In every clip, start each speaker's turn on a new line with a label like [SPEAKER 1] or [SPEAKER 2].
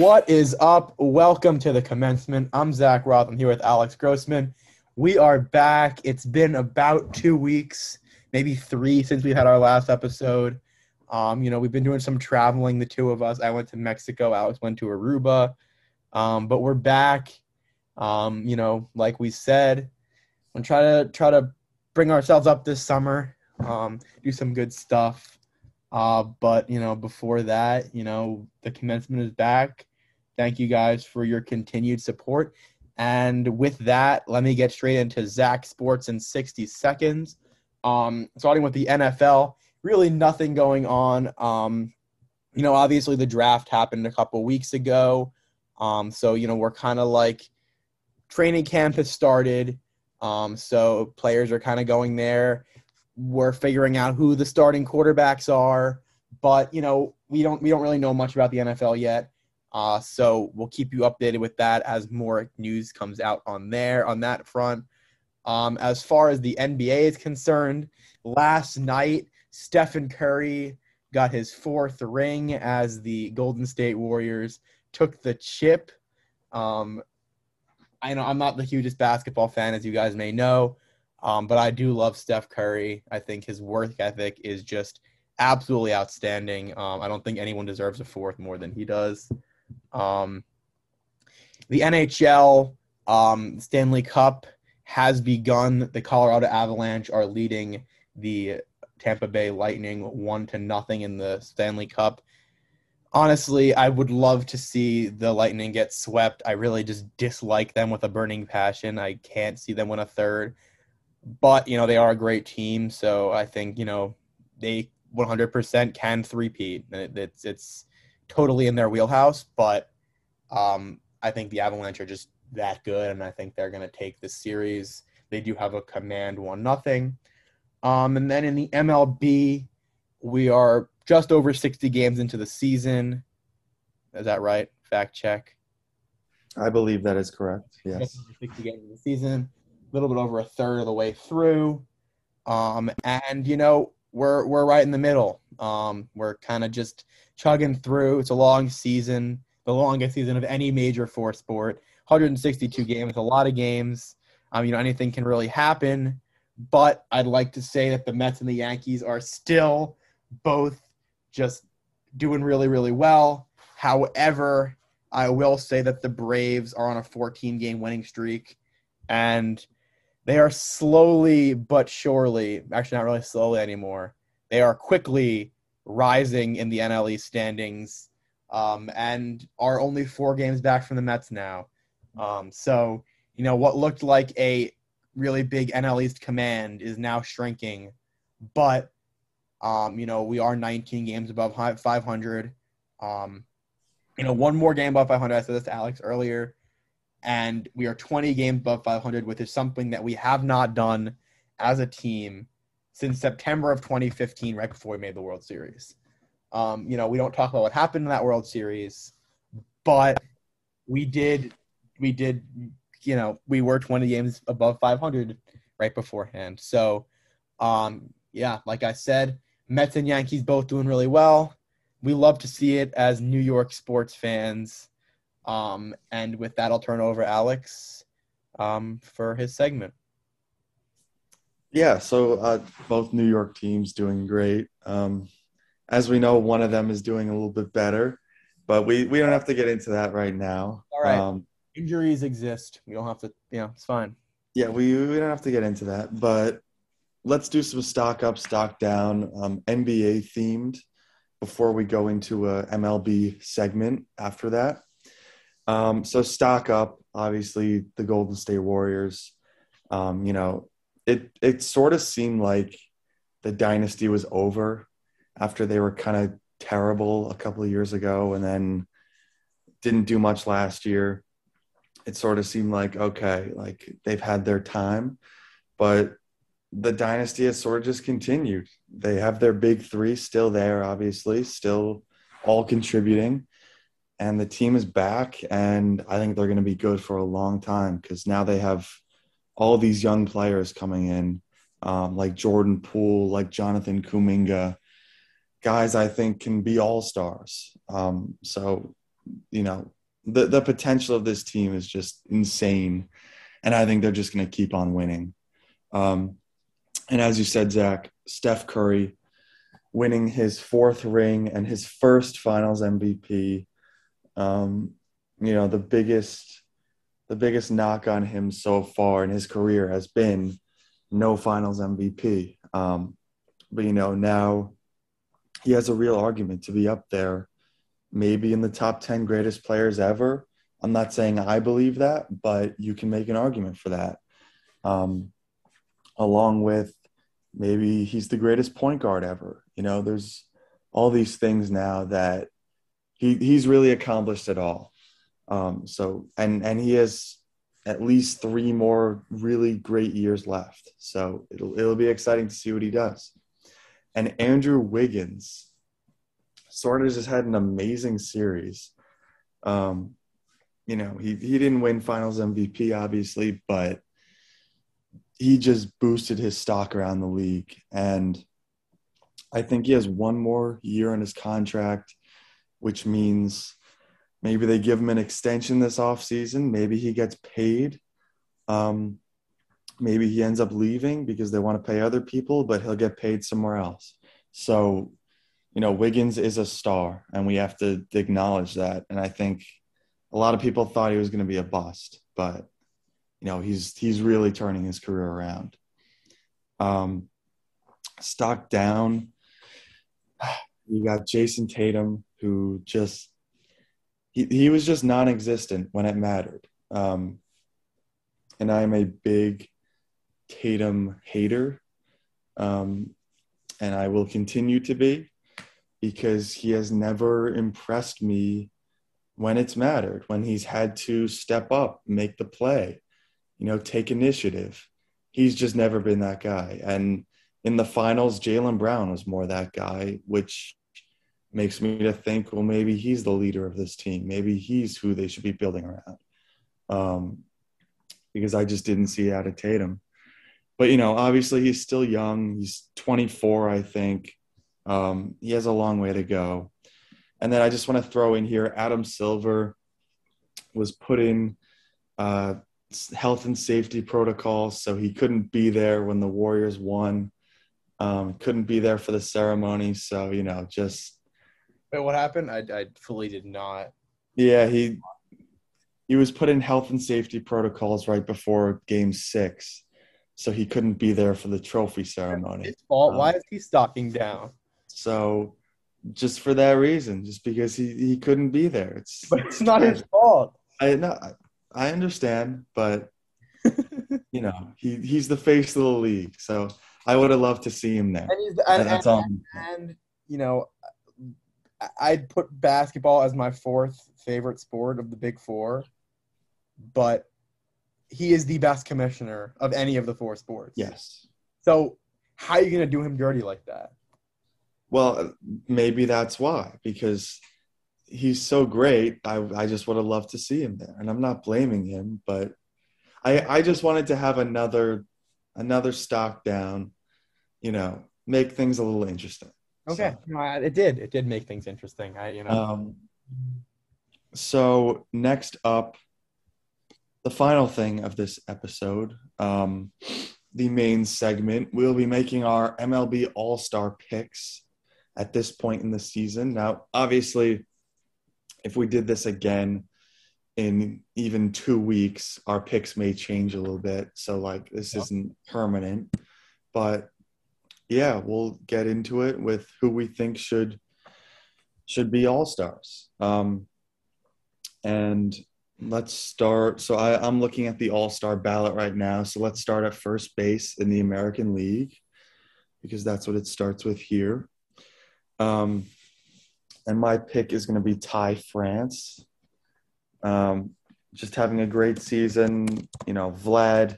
[SPEAKER 1] What is up? Welcome to the commencement. I'm Zach Roth. I'm here with Alex Grossman. We are back. It's been about two weeks, maybe three, since we had our last episode. Um, you know, we've been doing some traveling, the two of us. I went to Mexico. Alex went to Aruba. Um, but we're back. Um, you know, like we said, I'm try to try to bring ourselves up this summer. Um, do some good stuff. Uh, but you know, before that, you know, the commencement is back. Thank you guys for your continued support. And with that, let me get straight into Zach Sports in 60 seconds. Um, starting with the NFL, really nothing going on. Um, you know, obviously the draft happened a couple weeks ago. Um, so, you know, we're kind of like training camp has started. Um, so players are kind of going there. We're figuring out who the starting quarterbacks are, but you know, we don't we don't really know much about the NFL yet. Uh, so we'll keep you updated with that as more news comes out on there on that front. Um, as far as the NBA is concerned, last night Stephen Curry got his fourth ring as the Golden State Warriors took the chip. Um, I know I'm not the hugest basketball fan, as you guys may know, um, but I do love Steph Curry. I think his work ethic is just absolutely outstanding. Um, I don't think anyone deserves a fourth more than he does. Um, the NHL um, Stanley Cup has begun. The Colorado Avalanche are leading the Tampa Bay Lightning one to nothing in the Stanley Cup. Honestly, I would love to see the Lightning get swept. I really just dislike them with a burning passion. I can't see them win a third. But, you know, they are a great team, so I think, you know, they 100% can three-peat. It's it's totally in their wheelhouse, but um, I think the Avalanche are just that good, and I think they're going to take this series. They do have a command one nothing. Um, and then in the MLB, we are just over 60 games into the season. Is that right? Fact check.
[SPEAKER 2] I believe that is correct. Yes.
[SPEAKER 1] 60 games in the season, a little bit over a third of the way through. Um, and you know, we're we're right in the middle. Um, we're kind of just chugging through. It's a long season, the longest season of any major four sport. 162 games, a lot of games. Um, you know, anything can really happen. But I'd like to say that the Mets and the Yankees are still both just doing really, really well. However, I will say that the Braves are on a 14 game winning streak and they are slowly but surely, actually, not really slowly anymore, they are quickly rising in the NL East standings um, and are only four games back from the Mets now. Um, so, you know, what looked like a really big NL East command is now shrinking. But, um, you know, we are 19 games above 500. Um, you know, one more game above 500. I said this to Alex earlier. And we are 20 games above 500, which is something that we have not done as a team since September of 2015, right before we made the World Series. Um, you know, we don't talk about what happened in that World Series, but we did, we did, you know, we were 20 games above 500 right beforehand. So, um, yeah, like I said, Mets and Yankees both doing really well. We love to see it as New York sports fans. Um, and with that, I'll turn over Alex um, for his segment.
[SPEAKER 2] Yeah, so uh, both New York teams doing great. Um, as we know, one of them is doing a little bit better, but we, we don't have to get into that right now.
[SPEAKER 1] All right. Um, Injuries exist. We don't have to, you know, it's fine.
[SPEAKER 2] Yeah, we, we don't have to get into that, but let's do some stock up, stock down, um, NBA themed before we go into a MLB segment after that. Um, so stock up, obviously the Golden State Warriors. Um, you know, it it sort of seemed like the dynasty was over after they were kind of terrible a couple of years ago and then didn't do much last year. It sort of seemed like okay, like they've had their time, but the dynasty has sort of just continued. They have their big three still there, obviously, still all contributing. And the team is back, and I think they're going to be good for a long time because now they have all these young players coming in, um, like Jordan Poole, like Jonathan Kuminga, guys I think can be all stars. Um, so you know, the the potential of this team is just insane, and I think they're just going to keep on winning. Um, and as you said, Zach, Steph Curry winning his fourth ring and his first Finals MVP. Um, you know, the biggest the biggest knock on him so far in his career has been no Finals MVP. Um, but you know, now he has a real argument to be up there, maybe in the top ten greatest players ever. I'm not saying I believe that, but you can make an argument for that. Um, along with maybe he's the greatest point guard ever. You know, there's all these things now that he he's really accomplished it all. Um, so and and he has at least three more really great years left. So it'll it'll be exciting to see what he does. And Andrew Wiggins sort of just had an amazing series. Um, you know, he he didn't win Finals MVP obviously, but he just boosted his stock around the league. And I think he has one more year on his contract, which means maybe they give him an extension this offseason. Maybe he gets paid. Um, maybe he ends up leaving because they want to pay other people, but he'll get paid somewhere else. So, you know, Wiggins is a star, and we have to acknowledge that. And I think a lot of people thought he was going to be a bust, but you know he's he's really turning his career around. Um, stock down. You got Jayson Tatum, who just he, he was just non-existent when it mattered. Um, and I am a big Tatum hater, um, and I will continue to be because he has never impressed me when it's mattered, when he's had to step up, make the play you know, take initiative. He's just never been that guy. And in the finals, Jaylen Brown was more that guy, which makes me to think, well, maybe he's the leader of this team. Maybe he's who they should be building around. Um, because I just didn't see out of Tatum. But you know, obviously he's still young. He's 24, I think. Um, he has a long way to go. And then I just want to throw in here Adam Silver was put in uh, health and safety protocols, so he couldn't be there when the Warriors won. Um, couldn't be there for the ceremony, so you know, just.
[SPEAKER 1] Wait, what happened? I, I fully did not.
[SPEAKER 2] Yeah, he he was put in health and safety protocols right before Game Six, so he couldn't be there for the trophy ceremony.
[SPEAKER 1] His fault. Um, Why is he stocking down?
[SPEAKER 2] So, just for that reason, just because he, he couldn't be there, it's.
[SPEAKER 1] But it's not his fault.
[SPEAKER 2] I know. I understand, but you know, he he's the face of the league, so I would have loved to see him there.
[SPEAKER 1] And, and, that's and, all. And you know, I'd put basketball as my fourth favorite sport of the big four, but he is the best commissioner of any of the four sports.
[SPEAKER 2] Yes.
[SPEAKER 1] So how are you going to do him dirty like that?
[SPEAKER 2] Well, maybe that's why because he's so great. I I just would have loved to see him there, and I'm not blaming him, but I I just wanted to have another another stock down, you know, make things a little interesting.
[SPEAKER 1] Okay, so, no, it did. It did make things interesting. I you know. Um,
[SPEAKER 2] so next up, the final thing of this episode, um, the main segment, we'll be making our MLB All Star picks at this point in the season. Now, obviously, if we did this again in even two weeks, our picks may change a little bit. So like this isn't permanent, but yeah, we'll get into it with who we think should should be all stars. Um, and let's start. So I, I'm looking at the all star ballot right now. So let's start at first base in the American League because that's what it starts with here. Um, and my pick is going to be Ty France. Um, just having a great season. You know, Vlad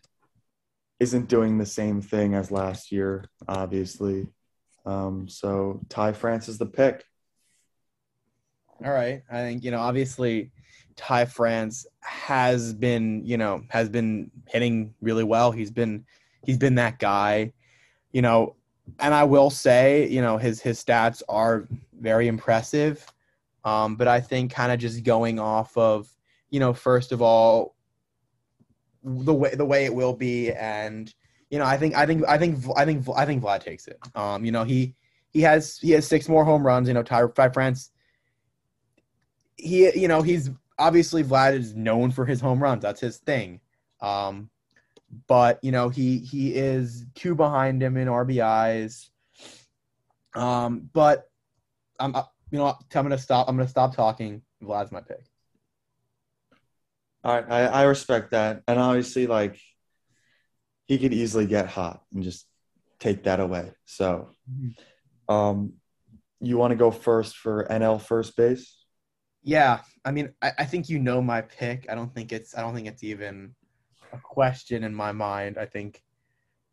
[SPEAKER 2] isn't doing the same thing as last year, obviously. Um, so Ty France is the pick.
[SPEAKER 1] All right. I think, you know, obviously Ty France has been, you know, has been hitting really well. He's been he's been that guy. You know, and I will say, you know, his his stats are very impressive, Um, but I think kind of just going off of, you know, first of all, the way the way it will be, and you know, I think I think I think I think I think Vlad takes it. Um, you know, he he has he has six more home runs. You know, Ty, Ty France. He you know he's obviously Vlad is known for his home runs. That's his thing. Um, but you know he he is two behind him in RBIs. Um, but I'm you know I'm gonna stop. I'm gonna stop talking. Vlad's my pick.
[SPEAKER 2] All right, I, I respect that, and obviously, like he could easily get hot and just take that away. So, um, you want to go first for NL first base?
[SPEAKER 1] Yeah, I mean, I, I think you know my pick. I don't think it's I don't think it's even a question in my mind. I think,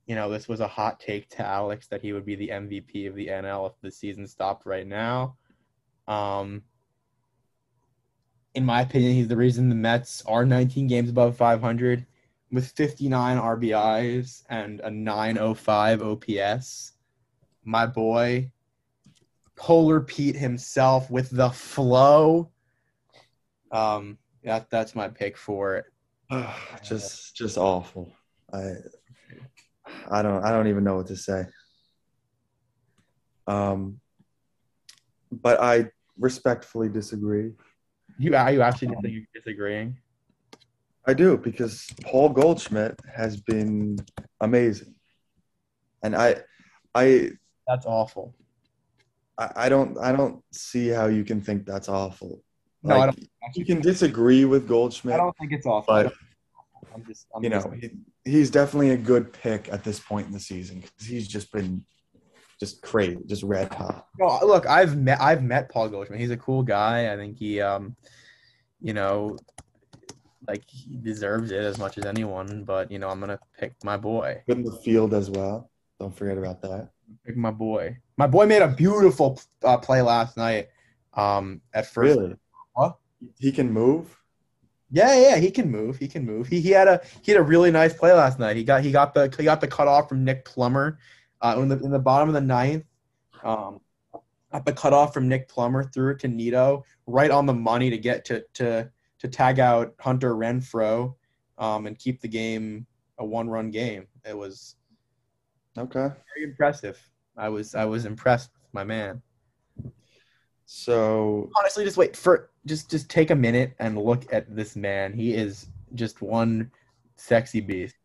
[SPEAKER 1] you know, this was a hot take to Alex that he would be the MVP of the NL if the season stopped right now. Um, in my opinion, he's the reason the Mets are 19 games above 500 with 59 RBIs and a 905 OPS. My boy, Polar Pete himself with the flow. Um, that that's my pick for it.
[SPEAKER 2] just just awful. I I don't I don't even know what to say. Um, but I respectfully disagree.
[SPEAKER 1] You are you actually think you're disagreeing?
[SPEAKER 2] I do because Paul Goldschmidt has been amazing, and I I
[SPEAKER 1] that's awful.
[SPEAKER 2] I, I don't I don't see how you can think that's awful.
[SPEAKER 1] No,
[SPEAKER 2] like,
[SPEAKER 1] I don't.
[SPEAKER 2] You can disagree with Goldschmidt.
[SPEAKER 1] I don't think it's awful.
[SPEAKER 2] But
[SPEAKER 1] I'm just, I'm
[SPEAKER 2] you know,
[SPEAKER 1] just,
[SPEAKER 2] he, he's definitely a good pick at this point in the season because he's just been just crazy, just red hot.
[SPEAKER 1] no, look, I've met I've met Paul Goldschmidt. He's a cool guy. I think he, um, you know, like he deserves it as much as anyone. But you know, I'm gonna pick my boy.
[SPEAKER 2] In the field as well. Don't forget about that.
[SPEAKER 1] Pick my boy. My boy made a beautiful uh, play last night. Um, at first,
[SPEAKER 2] Really?
[SPEAKER 1] What?
[SPEAKER 2] He can move.
[SPEAKER 1] Yeah, yeah, he can move. He can move. He, he had a he had a really nice play last night. He got he got the he got the cutoff from Nick Plummer, uh, in the in the bottom of the ninth. Um, got the cutoff from Nick Plummer threw it to Nido right on the money to get to to to tag out Hunter Renfroe, um, and keep the game a one run game. It was
[SPEAKER 2] Okay.
[SPEAKER 1] very impressive. I was I was impressed with my man.
[SPEAKER 2] So
[SPEAKER 1] honestly just wait for just just take a minute and look at this man he is just one sexy beast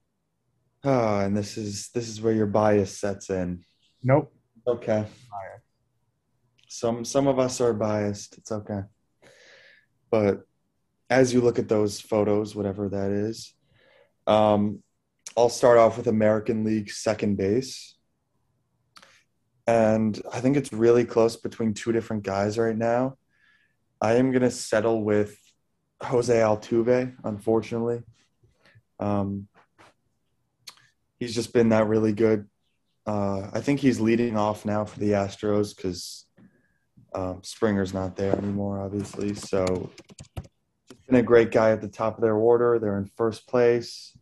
[SPEAKER 2] ah, and this is this is where your bias sets in.
[SPEAKER 1] nope
[SPEAKER 2] Okay. Some some of us are biased. It's okay. But as you look at those photos, whatever that is, um, I'll start off with American League second base. And I think it's really close between two different guys right now. I am going to settle with Jose Altuve, unfortunately. Um, he's just been that really good. Uh, I think he's leading off now for the Astros because um, Springer's not there anymore, obviously. So, he's been a great guy at the top of their order. They're in first place,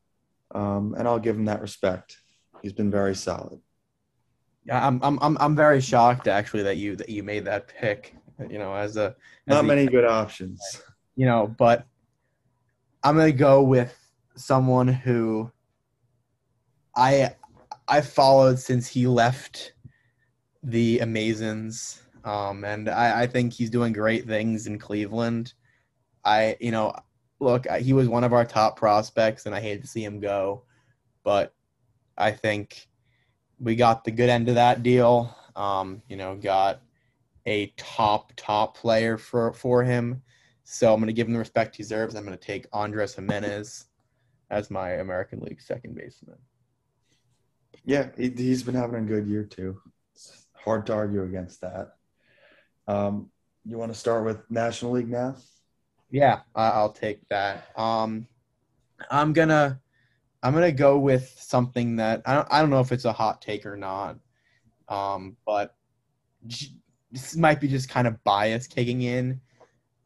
[SPEAKER 2] um, and I'll give him that respect. He's been very solid.
[SPEAKER 1] yeah I'm, I'm i'm i'm very shocked actually that you that you made that pick you know as a as
[SPEAKER 2] Not
[SPEAKER 1] a-
[SPEAKER 2] many good options.
[SPEAKER 1] you know but i'm gonna go with someone who i i followed since he left the amazons um and i i think he's doing great things in cleveland i you know look he was one of our top prospects and i hate to see him go but i think we got the good end of that deal um you know got a top top player for for him so I'm going to give him the respect he deserves. I'm going to take Andres Gimenez as my American League second baseman.
[SPEAKER 2] Yeah, he, he's been having a good year too. It's hard to argue against that. Um, you want to start with National League now?
[SPEAKER 1] Yeah, I'll take that. Um, I'm gonna I'm gonna go with something that I don't, I don't know if it's a hot take or not, um, but j- this might be just kind of bias kicking in,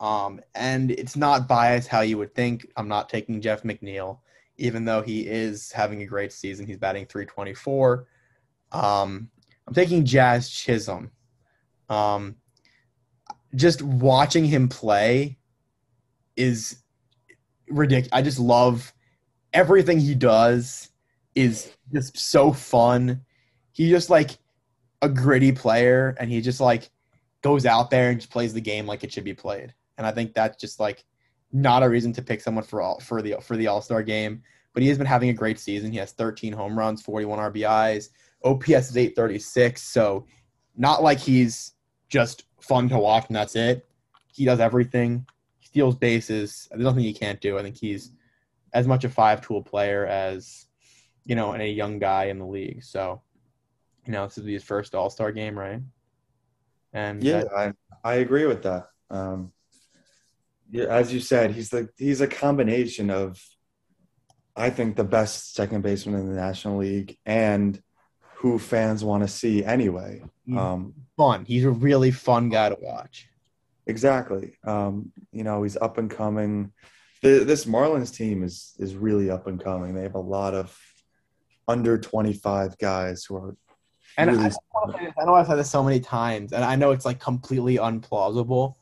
[SPEAKER 1] um, and it's not bias how you would think. I'm not taking Jeff McNeil, even though he is having a great season. He's batting 324. Um, I'm taking Jazz Chisholm. Um, just watching him play is ridiculous. I just love everything he does is just so fun. He just like a gritty player and he just like goes out there and just plays the game like it should be played. And I think that's just like not a reason to pick someone for all for the for the All-Star game, but he has been having a great season. He has 13 home runs, 41 RBIs. OPS is 836, so not like he's just fun to watch and that's it. He does everything. He steals bases. There's nothing he can't do. I think he's as much a five-tool player as you know, and a young guy in the league. So, you know, this is his first All Star game, right?
[SPEAKER 2] And yeah, I I agree with that. Um, as you said, he's the he's a combination of, I think, the best second baseman in the National League and who fans want to see anyway.
[SPEAKER 1] Um, fun. He's a really fun guy to watch.
[SPEAKER 2] Exactly. Um, you know, he's up and coming. The, this Marlins team is is really up and coming. They have a lot of under 25 guys who are
[SPEAKER 1] and really I, I know I've said this so many times, and I know it's like completely unplausible,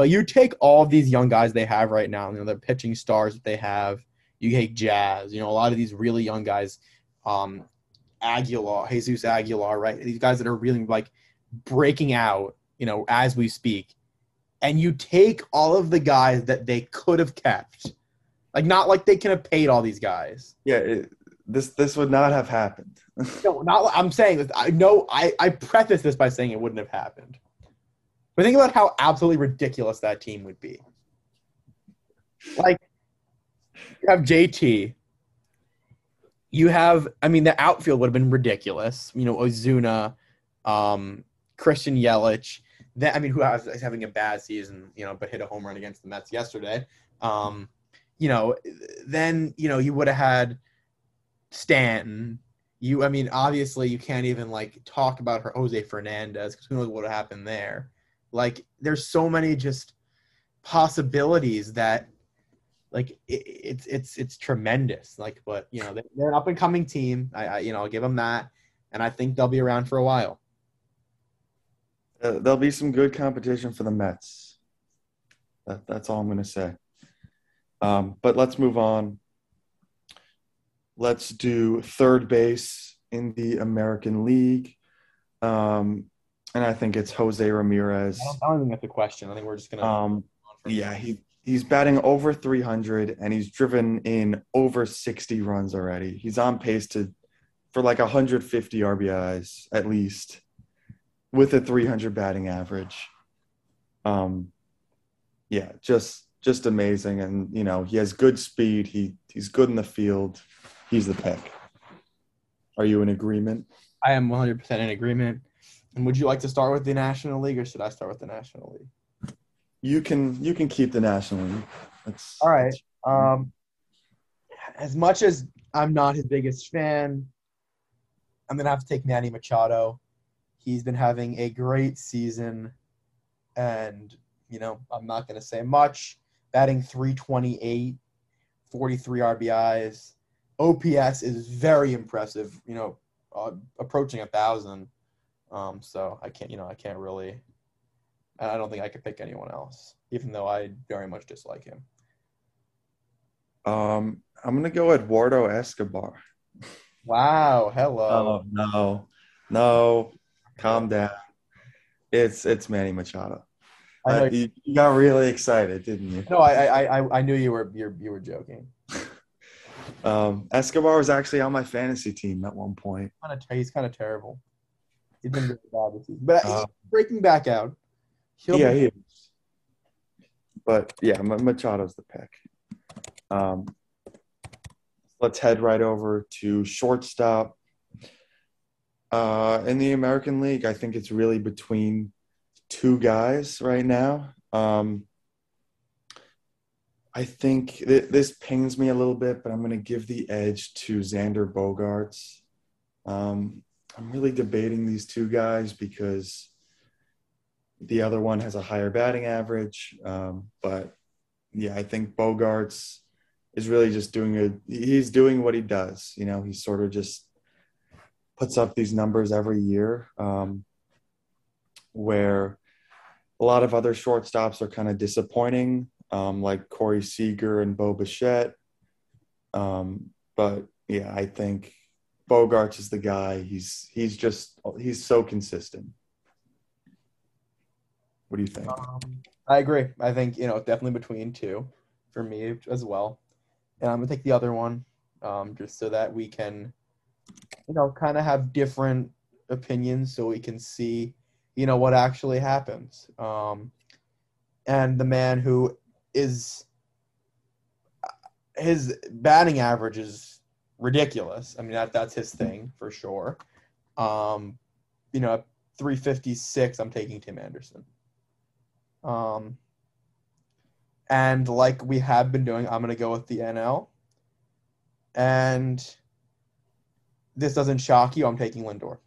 [SPEAKER 1] but you take all of these young guys they have right now, you know, the pitching stars that they have. You take Jazz, you know, a lot of these really young guys, um, Aguilar, Jesus Aguilar, right? These guys that are really like breaking out, you know, as we speak. And you take all of the guys that they could have kept, like not like they can have paid all these guys.
[SPEAKER 2] Yeah, it, this this would not have happened.
[SPEAKER 1] no, not. I'm saying this. I know. I I preface this by saying it wouldn't have happened. But think about how absolutely ridiculous that team would be. Like, you have JT. You have, I mean, the outfield would have been ridiculous. You know, Ozuna, um, Christian Yelich. That I mean, who is having a bad season, you know, but hit a home run against the Mets yesterday. Um, you know, then you know you would have had Stanton. You, I mean, obviously you can't even like talk about her Jose Fernandez because who knows what would happen there. Like, there's so many just possibilities that, like, it, it's it's it's tremendous. Like, but you know, they're an up and coming team. I, I, you know, I'll give them that, and I think they'll be around for a while.
[SPEAKER 2] Uh, there'll be some good competition for the Mets. That, that's all I'm going to say. Um, but let's move on let's do third base in the American League. Um, and I think it's Jose Ramirez.
[SPEAKER 1] I don't, I don't think that's a question. I think we're just gonna.
[SPEAKER 2] Um, yeah, he he's batting over 300 and he's driven in over 60 runs already. He's on pace to for like 150 RBIs at least, with a 300 batting average. Um, yeah, just just amazing, and you know he has good speed. He he's good in the field he's the pick. Are you in agreement?
[SPEAKER 1] I am 100% in agreement. And would you like to start with the National League, or should I start with the National League?
[SPEAKER 2] You can you can keep the National League. That's,
[SPEAKER 1] All right. Um, as much as I'm not his biggest fan, I'm gonna have to take Manny Machado. He's been having a great season, and you know I'm not gonna say much. Batting 328, 43 RBIs, OPS is very impressive. You know, uh, approaching a thousand. Um, so I can't, you know, I can't really. I don't think I could pick anyone else, even though I very much dislike him.
[SPEAKER 2] Um, I'm gonna go Eduardo Escobar.
[SPEAKER 1] Wow! Hello.
[SPEAKER 2] Oh no, no, calm down. It's it's Manny Machado. Uh, you, you, got really excited, didn't you?
[SPEAKER 1] No, I I I, I knew you were you you were joking.
[SPEAKER 2] Um, Escobar was actually on my fantasy team at one point.
[SPEAKER 1] He's kind of terrible. He's been really bad this season, but uh, he's breaking back out.
[SPEAKER 2] He'll yeah, be- he is. But yeah, Machado's the pick. Um, let's head right over to shortstop. Uh, in the American League, I think it's really between two guys right now. Um, I think th- this pains me a little bit, but I'm going to give the edge to Xander Bogaerts. Um, I'm really debating these two guys because the other one has a higher batting average. Um, but yeah, I think Bogaerts is really just doing a, he's doing what he does. You know, he sort of just puts up these numbers every year um, where A lot of other shortstops are kind of disappointing, um, like Corey Seager and Bo Bichette. Um, but yeah, I think Bogaerts is the guy. He's he's just he's so consistent. What do you think?
[SPEAKER 1] Um, I agree. I think you know definitely between two for me as well, and I'm gonna take the other one um, just so that we can, you know, kind of have different opinions so we can see, you know, what actually happens. Um, and the man who is his batting average is ridiculous. I mean that that's his thing for sure. Um, you know, 356. I'm taking Tim Anderson. Um, and like we have been doing, I'm going to go with the NL. And this doesn't shock you. I'm taking Lindor.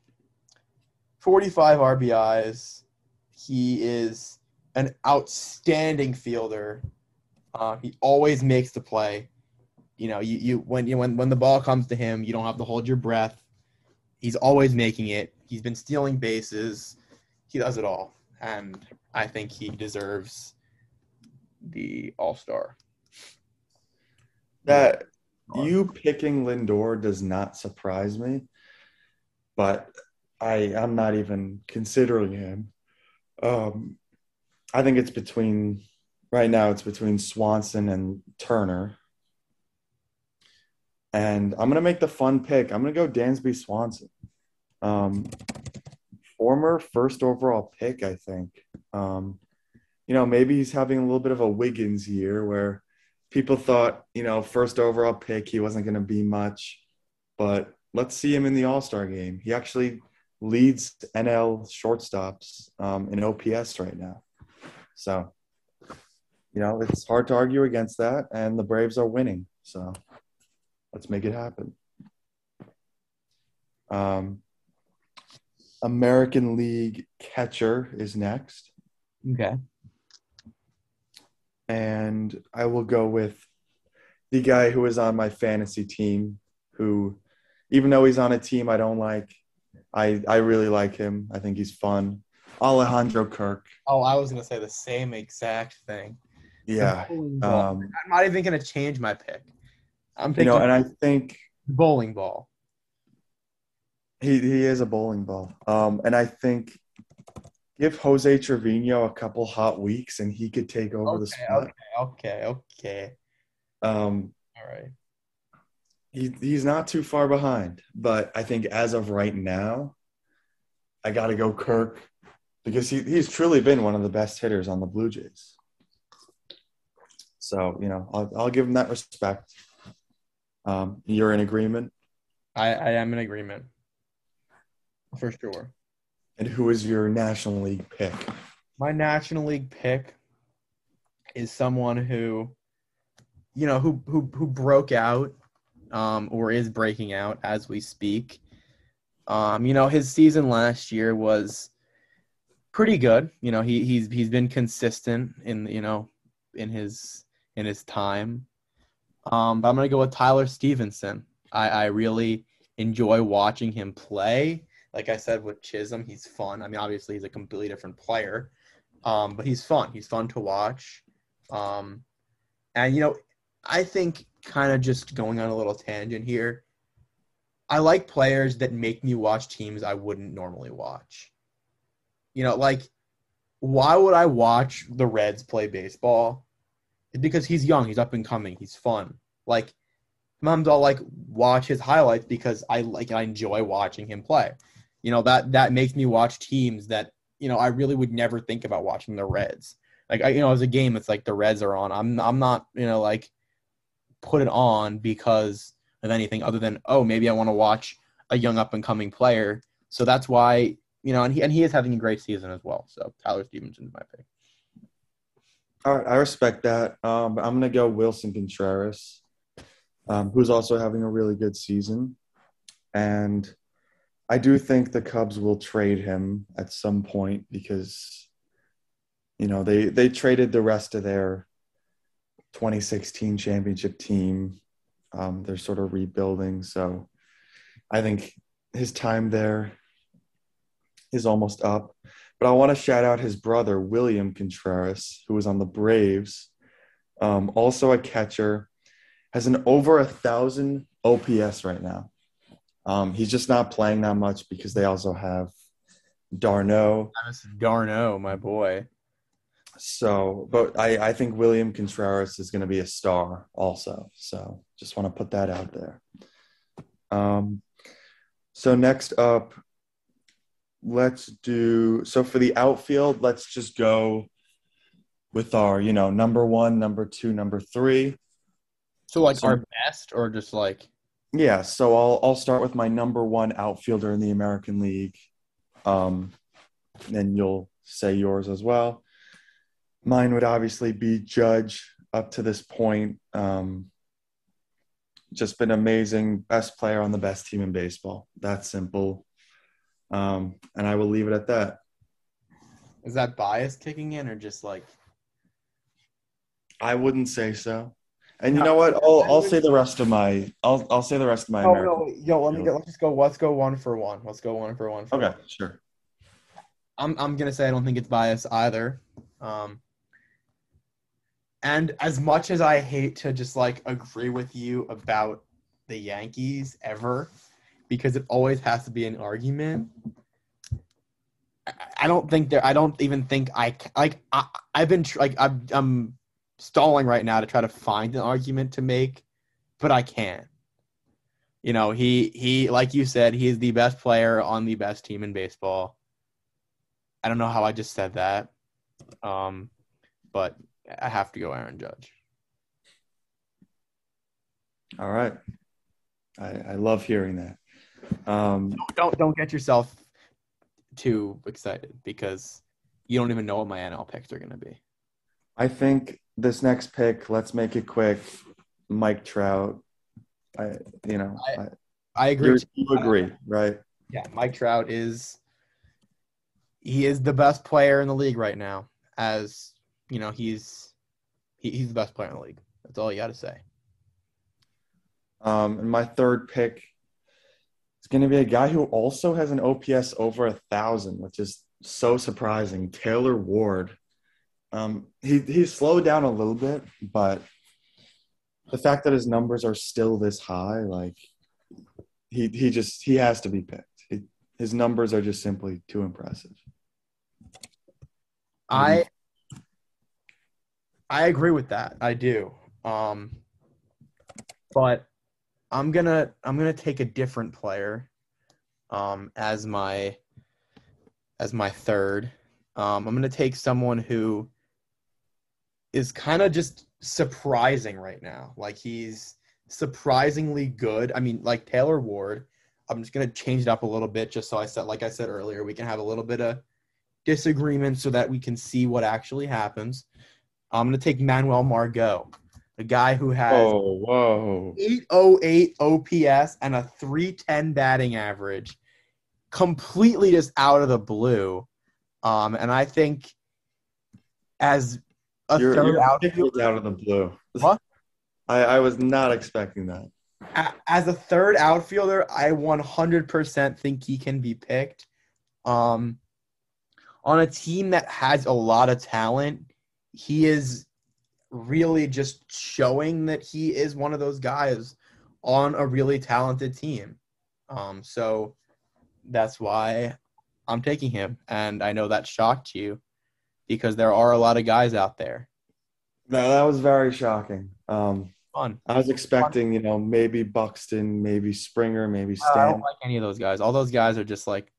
[SPEAKER 1] 45 RBIs. He is an outstanding fielder. Uh, he always makes the play. You know, you, you when you when when the ball comes to him, you don't have to hold your breath. He's always making it. He's been stealing bases. He does it all and I think he deserves the All Star.
[SPEAKER 2] That you picking Lindor does not surprise me, but I I'm not even considering him. Um, I think it's between right now. It's between Swanson and Turner, and I'm gonna make the fun pick. I'm gonna go Dansby Swanson. Um, former first overall pick, I think. Um, you know, maybe he's having a little bit of a Wiggins year where people thought, you know, first overall pick, he wasn't going to be much, but let's see him in the All Star game. He actually leads NL shortstops um, in OPS right now. So, you know, it's hard to argue against that, and the Braves are winning. So, let's make it happen. Um, American League catcher is next.
[SPEAKER 1] Okay.
[SPEAKER 2] And I will go with the guy who is on my fantasy team, who, even though he's on a team I don't like, I, I really like him. I think he's fun. Alejandro Kirk.
[SPEAKER 1] Oh, I was going to say the same exact thing.
[SPEAKER 2] Yeah.
[SPEAKER 1] Um, I'm not even going to change my pick. I'm picking
[SPEAKER 2] you know, and I think
[SPEAKER 1] bowling ball.
[SPEAKER 2] He he is a bowling ball. Um, and I think give Jose Trevino a couple hot weeks and he could take over
[SPEAKER 1] okay,
[SPEAKER 2] the spot.
[SPEAKER 1] Okay, okay, okay.
[SPEAKER 2] Um,
[SPEAKER 1] all right.
[SPEAKER 2] He he's not too far behind, but I think as of right now, I got to go Kirk because he he's truly been one of the best hitters on the Blue Jays. So you know, I'll I'll give him that respect. Um, you're in agreement.
[SPEAKER 1] I I am in agreement for sure.
[SPEAKER 2] And who is your National League pick?
[SPEAKER 1] My National League pick is someone who, you know, who who who broke out, um, or is breaking out as we speak. Um, you know, his season last year was pretty good. You know, he he's he's been consistent in you know in his in his time. Um, but I'm gonna go with Tyler Stephenson. I, I really enjoy watching him play. Like I said with Chisholm, he's fun. I mean, obviously he's a completely different player, um, but he's fun. He's fun to watch. Um, and you know, I think kind of just going on a little tangent here. I like players that make me watch teams I wouldn't normally watch. You know, like why would I watch the Reds play baseball? Because he's young, he's up and coming, he's fun. Like sometimes I'll like watch his highlights because I like I enjoy watching him play you know that that makes me watch teams that you know I really would never think about watching the Reds. Like I, you know, as a game, it's like the Reds are on. I'm I'm not you know like put it on because of anything other than oh maybe I want to watch a young up and coming player. So that's why you know, and he and he is having a great season as well. So Tyler Stephenson's my pick.
[SPEAKER 2] All right, I respect that. Um, I'm gonna go Willson Contreras, um, who's also having a really good season, and I do think the Cubs will trade him at some point because you know they they traded the rest of their 2016 championship team. Um, they're sort of rebuilding, so I think his time there is almost up. But I want to shout out his brother, William Contreras, who was on the Braves. Um, also a catcher, has an over a thousand OPS right now. Um, he's just not playing that much because they also have d'Arnaud.
[SPEAKER 1] d'Arnaud, my boy.
[SPEAKER 2] So, but I, I think William Contreras is going to be a star also. So, just want to put that out there. Um, so next up, let's do. So for the outfield, let's just go with our, you know, number one, number two, number three.
[SPEAKER 1] So like
[SPEAKER 2] So-
[SPEAKER 1] our best or just like
[SPEAKER 2] Yeah, so I'll I'll start with my number one outfielder in the American League. Um, and you'll say yours as well. Mine would obviously be Judge up to this point. Um, just been amazing, best player on the best team in baseball. That's simple. Um, and I will leave it at that.
[SPEAKER 1] is that bias kicking in or just like
[SPEAKER 2] I wouldn't say so. And you know what? I'll
[SPEAKER 1] I
[SPEAKER 2] I'll say the rest of my I'll I'll say the rest of my
[SPEAKER 1] Oh
[SPEAKER 2] American.
[SPEAKER 1] no, yo, let me get let's just go let's go one for one. Let's go one for one. For
[SPEAKER 2] Okay,
[SPEAKER 1] one.
[SPEAKER 2] sure.
[SPEAKER 1] I'm I'm gonna say I don't think it's bias either. Um, and as much as I hate to just like agree with you about the Yankees ever, because it always has to be an argument. I- don't think there. I don't even think I like. I, I've been tr- like I'm, I'm stalling right now to try to find an argument to make, but I can't. You know, he he like you said, he is the best player on the best team in baseball. I don't know how I just said that, um, but I have to go Aaron Judge.
[SPEAKER 2] All right. I, I love hearing that. Um,
[SPEAKER 1] Don't don't get yourself too excited because you don't even know what my NL picks are going to be.
[SPEAKER 2] I think this next pick, let's make it quick. Mike Trout. I, you know, I,
[SPEAKER 1] I agree.
[SPEAKER 2] you,
[SPEAKER 1] too.
[SPEAKER 2] you agree, right?
[SPEAKER 1] Yeah, Mike Trout is he is the best player in the league right now. As you know, he's he, he's the best player in the league. That's all you got to say.
[SPEAKER 2] Um, and my third pick is going to be a guy who also has an OPS over a thousand, which is so surprising. Taylor Ward. Um, he he slowed down a little bit, but the fact that his numbers are still this high, like he he just he has to be picked. He, his numbers are just simply too impressive.
[SPEAKER 1] I I agree with that. I do. Um, but I'm gonna I'm gonna take a different player um, as my as my third. Um, I'm gonna take someone who is kind of just surprising right now. Like he's surprisingly good. I mean, like Taylor Ward. I'm just gonna change it up a little bit, just so I said, like I said earlier, we can have a little bit of disagreement so that we can see what actually happens. I'm to take Manuel Margot, a guy who has
[SPEAKER 2] Oh, whoa!
[SPEAKER 1] 808 OPS and a 310 batting average, completely just out of the blue. Um, and I think as a
[SPEAKER 2] Your,
[SPEAKER 1] 3rd
[SPEAKER 2] your
[SPEAKER 1] out,
[SPEAKER 2] pick out of the blue.
[SPEAKER 1] What?
[SPEAKER 2] I, I was not expecting that.
[SPEAKER 1] as a third outfielder, I 100% think he can be picked. Um, on a team that has a lot of talent, he is really just showing that he is one of those guys on a really talented team. Um, so that's why I'm taking him. And I know that shocked you because there are a lot of guys out there.
[SPEAKER 2] No, that was very shocking. Um,
[SPEAKER 1] Fun.
[SPEAKER 2] I was expecting, you know, maybe Buxton, maybe Springer, maybe
[SPEAKER 1] Uh, I don't like any of those guys. All those guys are just like,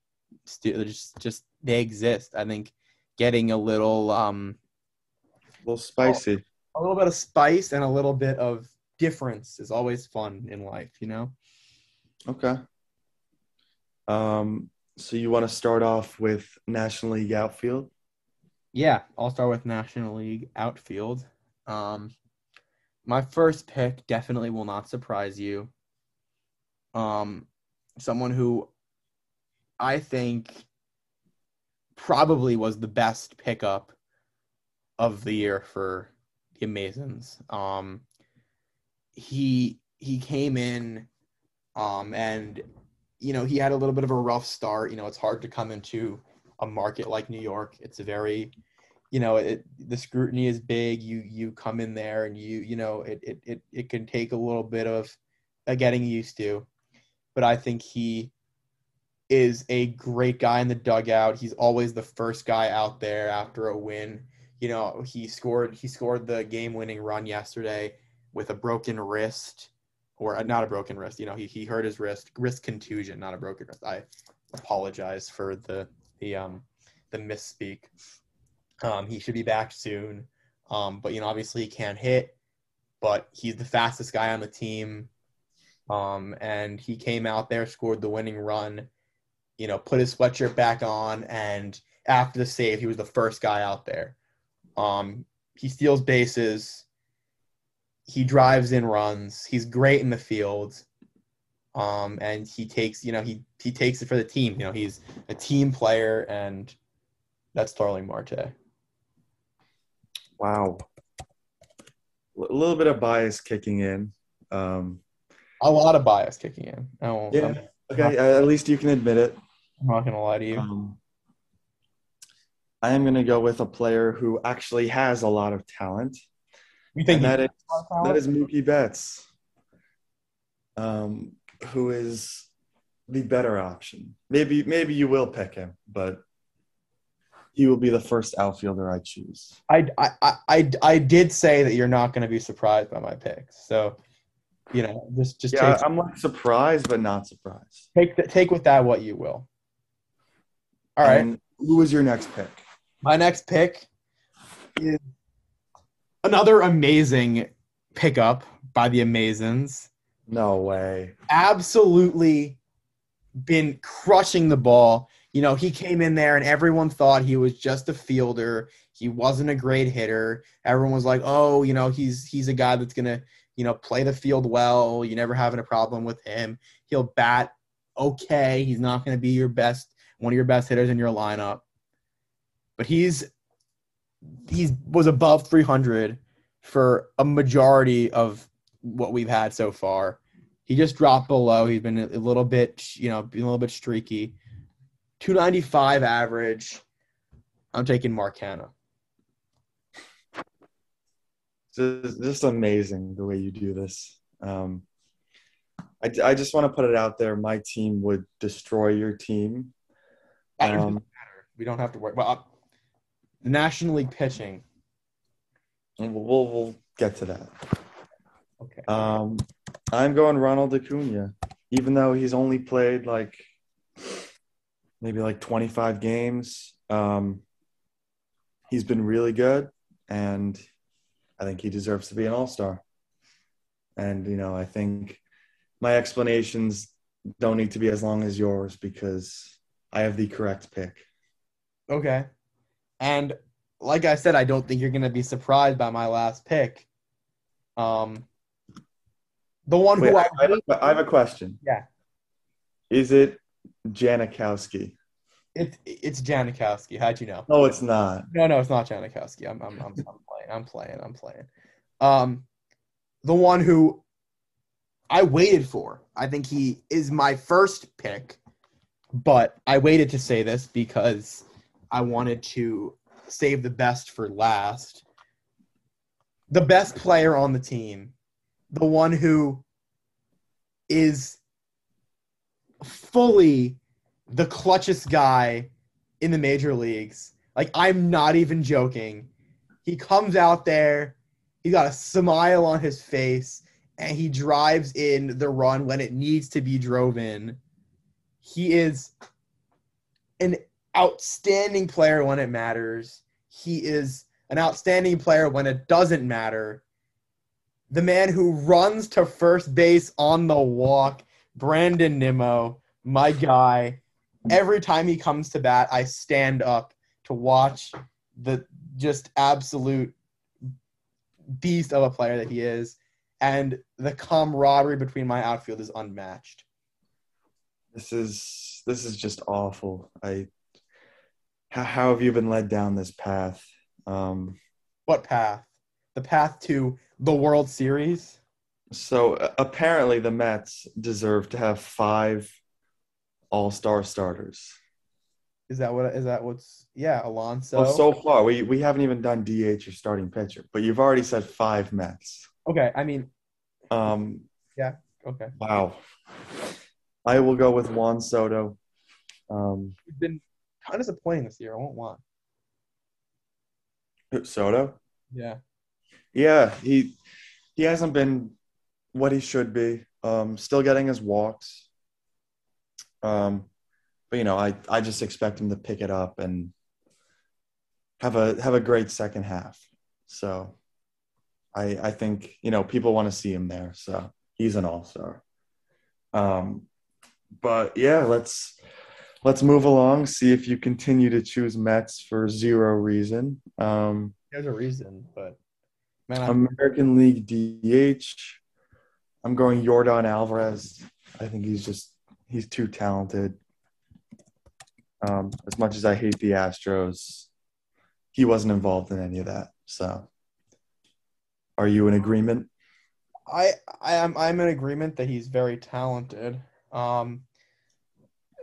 [SPEAKER 1] they're just just they exist. I think getting a little um
[SPEAKER 2] a little spicy.
[SPEAKER 1] A little bit of spice and a little bit of difference is always fun in life. You know.
[SPEAKER 2] Okay. Um, so you want to start off with National League outfield?
[SPEAKER 1] Yeah, I'll start with National League outfield. Um, my first pick definitely will not surprise you. Um, someone who I think probably was the best pickup of the year for the Amazons. Um, he he came in, um, and you know he had a little bit of a rough start. You know, it's hard to come into a market like New York. It's a very, you know, it, the scrutiny is big. You you come in there and you you know it it it, it can take a little bit of uh, getting used to, but I think he is a great guy in the dugout. He's always the first guy out there after a win. You know, he scored he scored the game-winning run yesterday with a broken wrist or not a broken wrist. You know, he he hurt his wrist, wrist contusion, not a broken wrist. I apologize for the the um the misspeak. Um, he should be back soon. Um, but you know, obviously he can't hit, but he's the fastest guy on the team. Um, and he came out there, scored the winning run, you know, put his sweatshirt back on, and after the save, he was the first guy out there. Um, he steals bases. He drives in runs. He's great in the field. Um, and he takes, you know, he he takes it for the team. You know, he's a team player, and that's Starling Marte.
[SPEAKER 2] Wow. A little bit of bias kicking in. Um,
[SPEAKER 1] a lot of bias kicking in. I won't,
[SPEAKER 2] yeah.
[SPEAKER 1] I'm,
[SPEAKER 2] okay. At least you can admit it.
[SPEAKER 1] I'm not gonna lie to you.
[SPEAKER 2] Um, I am going to go with a player who actually has a lot of talent.
[SPEAKER 1] you think
[SPEAKER 2] and that
[SPEAKER 1] he-
[SPEAKER 2] is that is Mookie Betts, um, who is the better option. Maybe maybe you will pick him, but he will be the first outfielder I choose.
[SPEAKER 1] I, I, I, I, I did say that you're not going to be surprised by my picks. So, you know, just just
[SPEAKER 2] Yeah,
[SPEAKER 1] take,
[SPEAKER 2] I'm like surprised, but not surprised.
[SPEAKER 1] take th- take with that what you will. All right,
[SPEAKER 2] And who is your next pick?
[SPEAKER 1] My next pick is another amazing pickup by the Amazins.
[SPEAKER 2] No way.
[SPEAKER 1] Absolutely been crushing the ball. You know, he came in there and everyone thought he was just a fielder. He wasn't a great hitter. Everyone was like, "Oh, you know, he's he's a guy that's going to, you know, play the field well. You never having a problem with him. He'll bat okay. He's not going to be your best one of your best hitters in your lineup." But he's he's was above 300 for a majority of what we've had so far. He just dropped below. He's been a little bit, you know, a little bit streaky. 295 average. I'm taking Mark Canha.
[SPEAKER 2] Just, just amazing the way you do this. Um, I, I just want to put it out there. My team would destroy your team. Um,
[SPEAKER 1] we don't have to worry. Well, National League pitching.
[SPEAKER 2] we'll, we'll, we'll get to that.
[SPEAKER 1] Okay.
[SPEAKER 2] Um, I'm going Ronald Acuna, even though he's only played like maybe like 25 games. Um, he's been really good, and I think he deserves to be an All Star. And you know, I think my explanations don't need to be as long as yours because I have the correct pick.
[SPEAKER 1] Okay. And like I said, I don't think you're going to be surprised by my last pick. Um, the one
[SPEAKER 2] Wait,
[SPEAKER 1] who
[SPEAKER 2] I,
[SPEAKER 1] I,
[SPEAKER 2] have I have a question.
[SPEAKER 1] Yeah.
[SPEAKER 2] Is it Janikowski?
[SPEAKER 1] it's it's Janikowski. How'd you know?
[SPEAKER 2] No, it's not.
[SPEAKER 1] No, no, it's not Janikowski. I'm, I'm, I'm, I'm playing. I'm playing. I'm playing. Um, the one who I waited for. I think he is my first pick, but I waited to say this because I wanted to save the best for last. The best player on the team, the one who is fully the clutchest guy in the major leagues. Like I'm not even joking. He comes out there, he got a smile on his face, and he drives in the run when it needs to be drove in. He is an outstanding player when it matters. He is an outstanding player when it doesn't matter. The man who runs to first base on the walk, Brandon Nimmo, my guy. Every time he comes to bat, I stand up to watch the just absolute beast of a player that he is. And the camaraderie between my outfield is unmatched.
[SPEAKER 2] This is this is just awful. I how, how have you been led down this path? Um,
[SPEAKER 1] What path? The path to the World Series?
[SPEAKER 2] so uh, apparently the Mets deserve to have five All-Star starters.
[SPEAKER 1] Is that what? Is that what's? Yeah, Alonso.
[SPEAKER 2] Well, so far we we haven't even done DH or starting pitcher, but you've already said five Mets.
[SPEAKER 1] okay, I mean,
[SPEAKER 2] Um, yeah.
[SPEAKER 1] okay.
[SPEAKER 2] wow. I will go with Juan Soto. Um,
[SPEAKER 1] been kind of disappointing this year. I won't lie.
[SPEAKER 2] Soto.
[SPEAKER 1] Yeah.
[SPEAKER 2] Yeah, he he hasn't been what he should be. Um, still getting his walks. Um, but you know, I I just expect him to pick it up and have a have a great second half. So I I think, you know, people want to see him there. So he's an all-star. Um, but yeah, let's let's move along, see if you continue to choose Mets for zero reason. Um
[SPEAKER 1] There's a reason, but man, I'm,
[SPEAKER 2] American League DH. I'm going Yordan Alvarez. I think he's just he's too talented. Um, as much as I hate the Astros, he wasn't involved in any of that. So, are you in agreement?
[SPEAKER 1] I I am I'm in agreement that he's very talented. Um,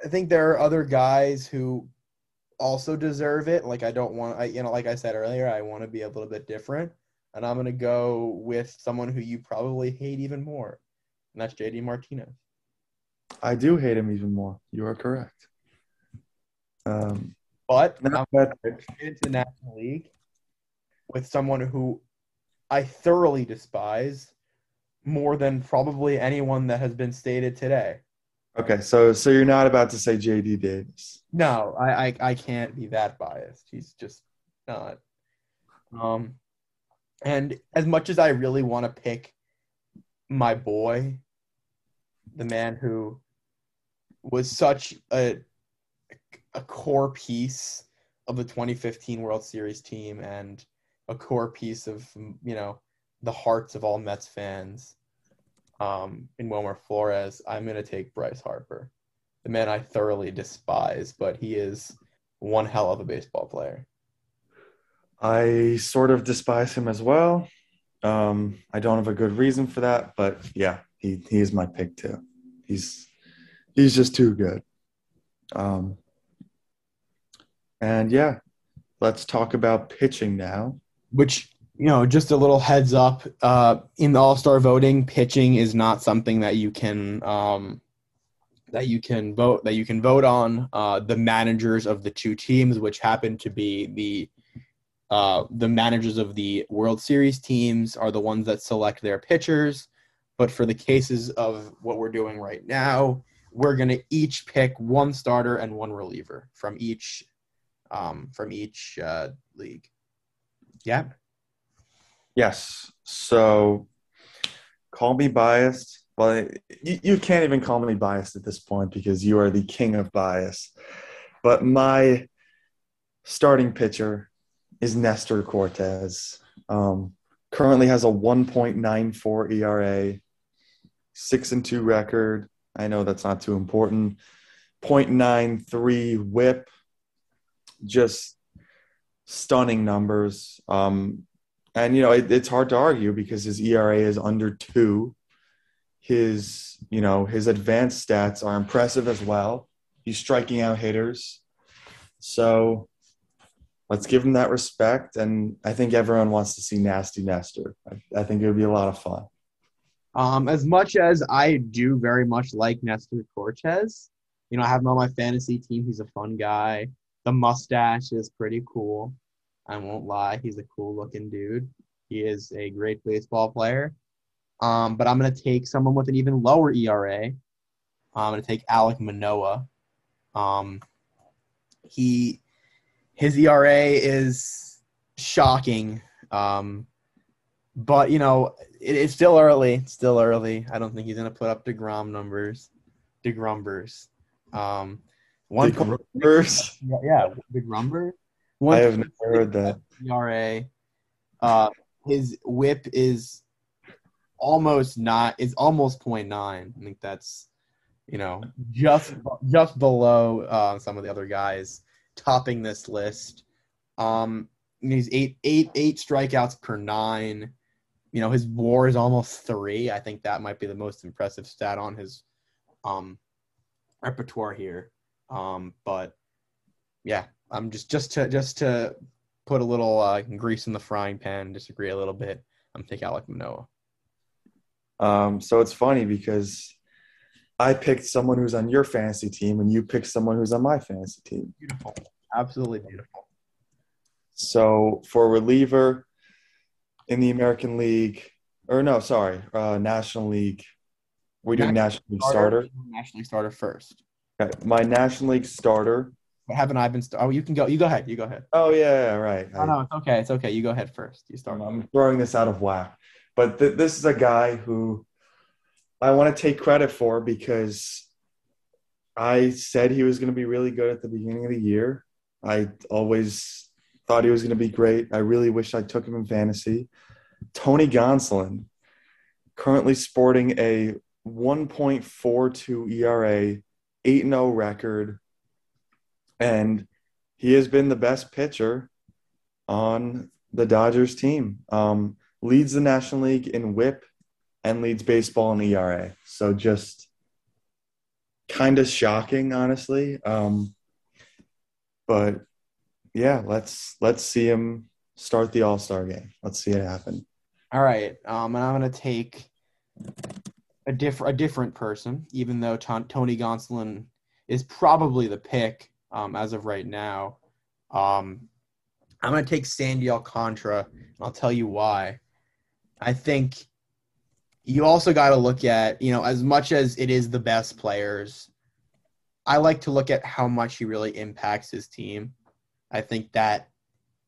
[SPEAKER 1] I think there are other guys who also deserve it. Like I don't want I you know like I said earlier, I want to be a little bit different, and I'm gonna go with someone who you probably hate even more, and that's JD Martinez.
[SPEAKER 2] I do hate him even more. You are correct. Um,
[SPEAKER 1] But I'm into the National League with someone who I thoroughly despise more than probably anyone that has been stated today.
[SPEAKER 2] Okay, so so you're not about to say JD Davis.
[SPEAKER 1] No, I, I, I can't be that biased. He's just not. Um, and as much as I really want to pick my boy, the man who was such a a core piece of the 2015 World Series team and a core piece of you know the hearts of all Mets fans, um, in Wilmer Flores, I'm gonna take Bryce Harper the man I thoroughly despise, but he is one hell of a baseball player.
[SPEAKER 2] I sort of despise him as well. Um, I don't have a good reason for that, but yeah, he he is my pick too. He's he's just too good. Um, and yeah, let's talk about pitching now.
[SPEAKER 1] Which, you know, just a little heads up uh, in the All Star voting, pitching is not something that you can. Um, that you can vote that you can vote on uh, the managers of the two teams, which happen to be the uh, the managers of the World Series teams are the ones that select their pitchers. But for the cases of what we're doing right now, we're gonna each pick one starter and one reliever from each um, from each uh, league. Yeah.
[SPEAKER 2] Yes. So call me biased. but you, you can't even call me biased at this point because you are the king of bias. But my starting pitcher is Nestor Cortes. Um, currently has a 1.94 ERA, six and two record. I know that's not too important. 0.93 whip, just stunning numbers. Um, and you know it, it's hard to argue because his ERA is under two. His you know his advanced stats are impressive as well. He's striking out hitters, so let's give him that respect. And I think everyone wants to see Nasty Nestor. I, I think it would be a lot of fun.
[SPEAKER 1] Um, as much as I do very much like Nestor Cortes, you know, I have him on my fantasy team. He's a fun guy. The mustache is pretty cool. I won't lie, he's a cool looking dude. He is a great baseball player. Um, but I'm gonna take someone with an even lower ERA. I'm gonna take Alek Manoah. Um, he his ERA is shocking. Um, but you know, it, it's still early. It's still early. I don't think he's gonna put up Degrom numbers, Degrumbers. Um, one point,
[SPEAKER 2] Numbers?
[SPEAKER 1] yeah, yeah, Degrumber.
[SPEAKER 2] I have never heard that.
[SPEAKER 1] ERA. Uh, his WHIP is almost not is almost 0.9. I think that's you know just just below uh, some of the other guys topping this list. Um, he's eight eight eight strikeouts per nine. You know his WAR is almost three. I think that might be the most impressive stat on his um repertoire here. Um, but yeah, I'm just just to just to put a little uh, grease in the frying pan, disagree a little bit. I'm taking Alek Manoah.
[SPEAKER 2] Um, so it's funny because I picked someone who's on your fantasy team, and you picked someone who's on my fantasy team.
[SPEAKER 1] Beautiful, absolutely beautiful.
[SPEAKER 2] So for reliever in the American League, or no, sorry, uh, National League. We're doing National League starter.
[SPEAKER 1] National League starter first.
[SPEAKER 2] Okay. My National League starter.
[SPEAKER 1] But haven't I been? St- oh, you can go. You go ahead. You go ahead.
[SPEAKER 2] Oh yeah, yeah right.
[SPEAKER 1] Oh no, it's okay. It's okay. You go ahead first. You start.
[SPEAKER 2] I'm throwing this out of whack, but th- this is a guy who I want to take credit for because I said he was going to be really good at the beginning of the year. I always thought he was going to be great. I really wish I took him in fantasy. Tony Gonsolin, currently sporting a 1.42 ERA, 8 0 record, and he has been the best pitcher on the Dodgers team. Um, leads the National League in whip and leads baseball in ERA. So just kind of shocking, honestly. Um, but yeah, let's let's see him start the All Star game. Let's see it happen.
[SPEAKER 1] All right, um, and I'm gonna take a different a different person, even though T- Tony Gonsolin is probably the pick um, as of right now. Um, I'm gonna take Sandy Alcantara, and I'll tell you why. I think you also got to look at you know as much as it is the best players. I like to look at how much he really impacts his team. I think that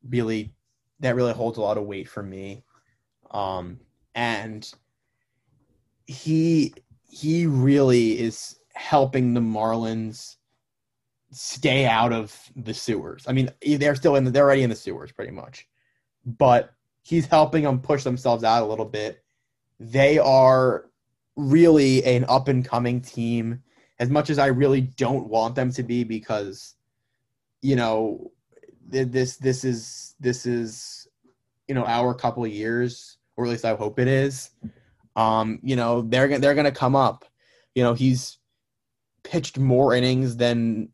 [SPEAKER 1] really that really holds a lot of weight for me. Um, and he he really is helping the Marlins stay out of the sewers. I mean, they're still in the, they're already in the sewers pretty much. But he's helping them push themselves out a little bit. They are really an up and coming team as much as I really don't want them to be because you know this this is this is you know our couple of years or at least I hope it is. Um, you know, they're they're going to come up. You know, he's pitched more innings than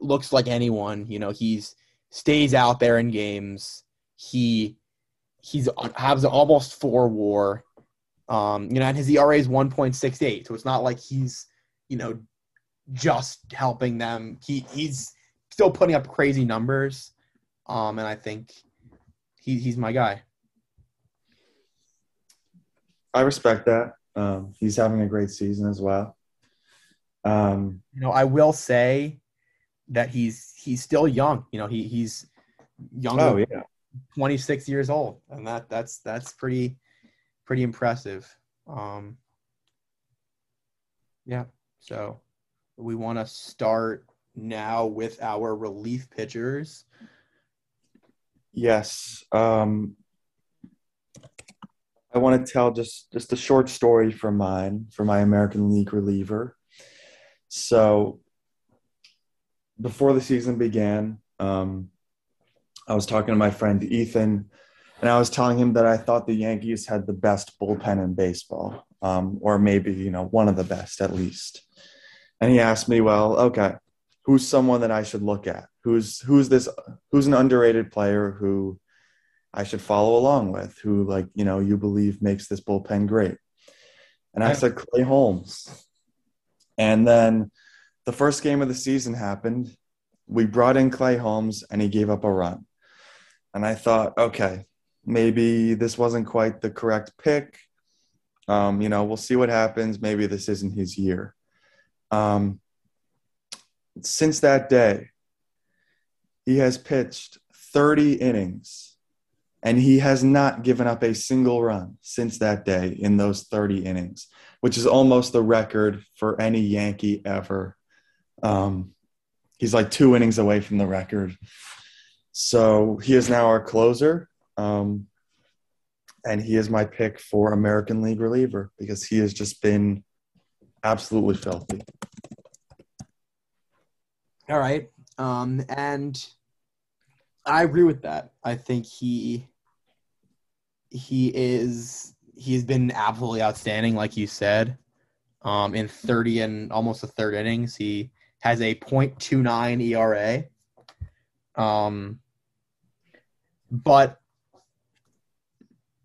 [SPEAKER 1] looks like anyone. You know, he's stays out there in games. He he's has almost four WAR. Um, you know, and his ERA is one point six eight, so it's not like he's you know just helping them. He he's still putting up crazy numbers. Um, and I think he, he's my guy.
[SPEAKER 2] I respect that. Um, he's having a great season as well. Um,
[SPEAKER 1] you know, I will say that he's he's still young. You know, he he's young.
[SPEAKER 2] Oh yeah,
[SPEAKER 1] twenty six years old, and that that's that's pretty pretty impressive. Um, yeah, so we want to start now with our relief pitchers.
[SPEAKER 2] Yes. Um, I want to tell just just a short story from mine for my American League reliever. So before the season began, um, I was talking to my friend Ethan, and I was telling him that I thought the Yankees had the best bullpen in baseball, um, or maybe you know one of the best at least. And he asked me, "Well, okay, who's someone that I should look at? Who's who's this? Who's an underrated player who I should follow along with? Who like you know you believe makes this bullpen great?" And I said Clay Holmes. And then the first game of the season happened. We brought in Clay Holmes, and he gave up a run. And I thought, okay, maybe this wasn't quite the correct pick. Um, you know, we'll see what happens. Maybe this isn't his year. Um, since that day, he has pitched 30 innings and he has not given up a single run since that day in those 30 innings, which is almost the record for any Yankee ever. Um, he's like two innings away from the record. So he is now our closer. Um, and he is my pick for American League reliever because he has just been absolutely filthy.
[SPEAKER 1] All right. Um, and I agree with that. I think he he is he's been absolutely outstanding, like you said. Um, in 30 and almost a third innings, he has a .29 ERA. Um, but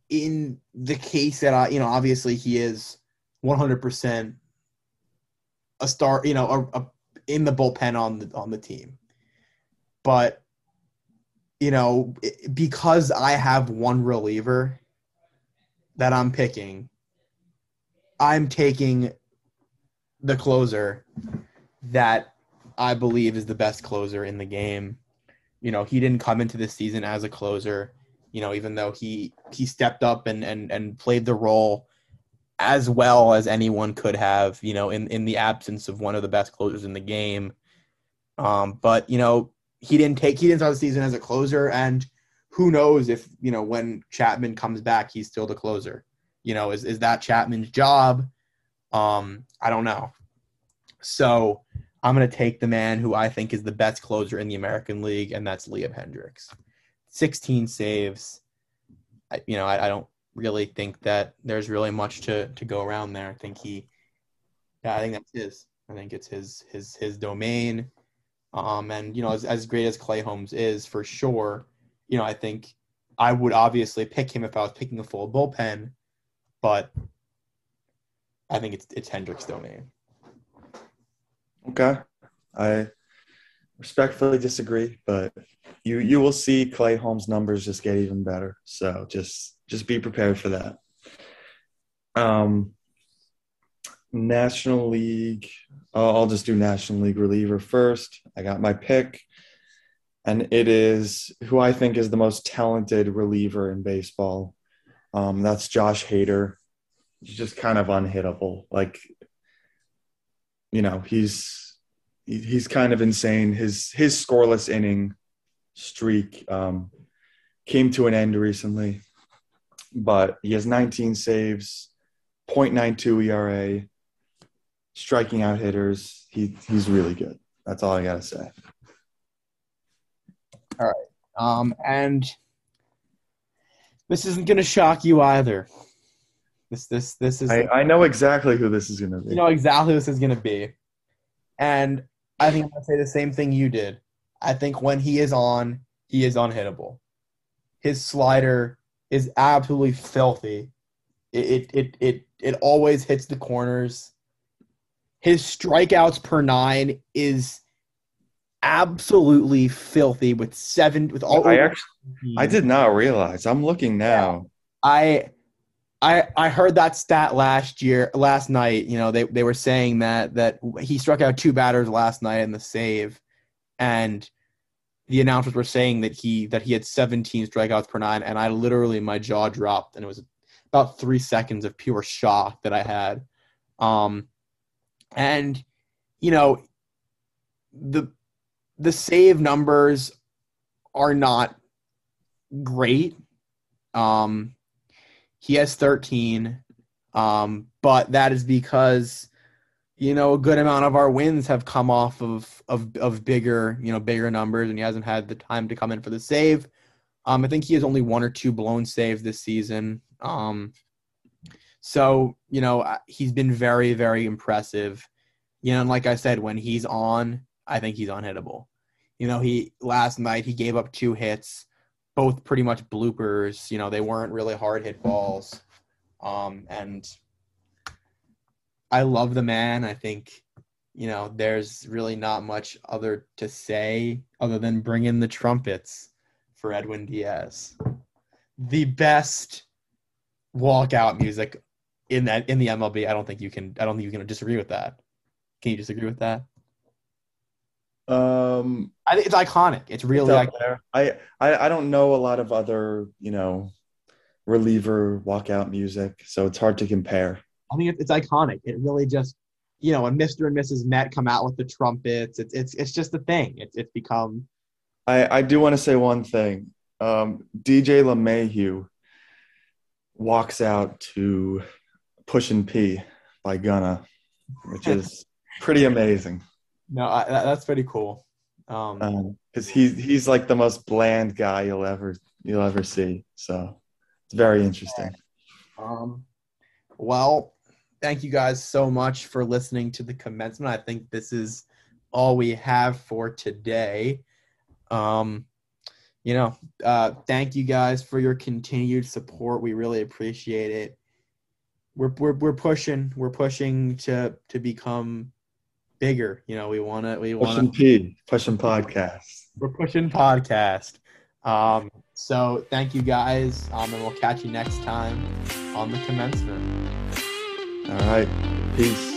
[SPEAKER 1] in the case that I, you know, obviously he is 100% a star, you know, a, a, in the bullpen on the on the team. But you know, because I have one reliever that I'm picking, I'm taking the closer that I believe is the best closer in the game. You know, he didn't come into this season as a closer, you know, even though he he stepped up and and and played the role as well as anyone could have, you know, in in the absence of one of the best closers in the game. Um, but you know, he didn't take he didn't start the season as a closer, and who knows if you know when Chapman comes back, he's still the closer. You know, is is that Chapman's job? Um, I don't know. So I'm going to take the man who I think is the best closer in the American League, and that's Liam Hendriks. 16 saves. I, you know, I, I, don't really think that there's really much to to go around there. I think he, yeah, I think that's his. I think it's his his his domain. Um, and you know, as as great as Clay Holmes is for sure, you know, I think I would obviously pick him if I was picking a full bullpen, but I think it's it's Hendriks' domain.
[SPEAKER 2] Okay. I respectfully disagree, but you you will see Clay Holmes' numbers just get even better. So just just be prepared for that. Um, National League. I'll just do National League reliever first. I got my pick, and it is who I think is the most talented reliever in baseball. Um, that's Josh Hader. He's just kind of unhittable. Like you know he's he's kind of insane. His his scoreless inning streak um, came to an end recently, but he has 19 saves, 0.92 ERA, striking out hitters. He he's really good. That's all I gotta say.
[SPEAKER 1] All right, um, and this isn't gonna shock you either. This this this is.
[SPEAKER 2] I, I know exactly who this is gonna be.
[SPEAKER 1] You know exactly who this is gonna be, and I think I'm gonna say the same thing you did. I think when he is on, he is unhittable. His slider is absolutely filthy. It it it it, it always hits the corners. His strikeouts per nine is absolutely filthy with seven with all.
[SPEAKER 2] I actually, I did not realize. I'm looking now.
[SPEAKER 1] I I I heard that stat last year, last night. You know, they they were saying that that he struck out two batters last night in the save, and the announcers were saying that he that he had 17 strikeouts per nine, and I literally my jaw dropped, and it was about three seconds of pure shock that I had. Um, and you know, the the save numbers are not great. Um, he has 13, um, but that is because you know a good amount of our wins have come off of of of bigger you know bigger numbers, and he hasn't had the time to come in for the save. Um, I think he has only one or two blown saves this season. Um, so you know he's been very very impressive. You know, and like I said, when he's on, I think he's unhittable. You know, he last night he gave up two hits both pretty much bloopers. You know, they weren't really hard hit balls. Um, and I love the man. I think, you know, there's really not much other to say other than bring in the trumpets for Edwin Diaz. The best walkout music in that in the MLB. I don't think you can I don't think you can disagree with that. Can you disagree with that?
[SPEAKER 2] Um,
[SPEAKER 1] I think it's iconic. It's really it's iconic.
[SPEAKER 2] I, I I don't know a lot of other you know reliever walkout music, so it's hard to compare.
[SPEAKER 1] I think it's iconic. It really just you know when Mr. and Mrs. Met come out with the trumpets, it's it's it's just a thing. It's it's become.
[SPEAKER 2] I I do want to say one thing. Um, DJ LeMahieu walks out to "Pushin P" by Gunna, which is pretty amazing.
[SPEAKER 1] No, I, that's pretty cool. Um,
[SPEAKER 2] because um, he's he's like the most bland guy you'll ever you'll ever see. So it's very interesting.
[SPEAKER 1] Um, well, thank you guys so much for listening to the commencement. I think this is all we have for today. Um, you know, uh, thank you guys for your continued support. We really appreciate it. We're we're we're pushing. We're pushing to to become bigger. You know, we want to. We want
[SPEAKER 2] Pushing P, pushing podcast.
[SPEAKER 1] We're pushing podcast. Um, so thank you guys, um, and we'll catch you next time on the commencement.
[SPEAKER 2] All right. Peace.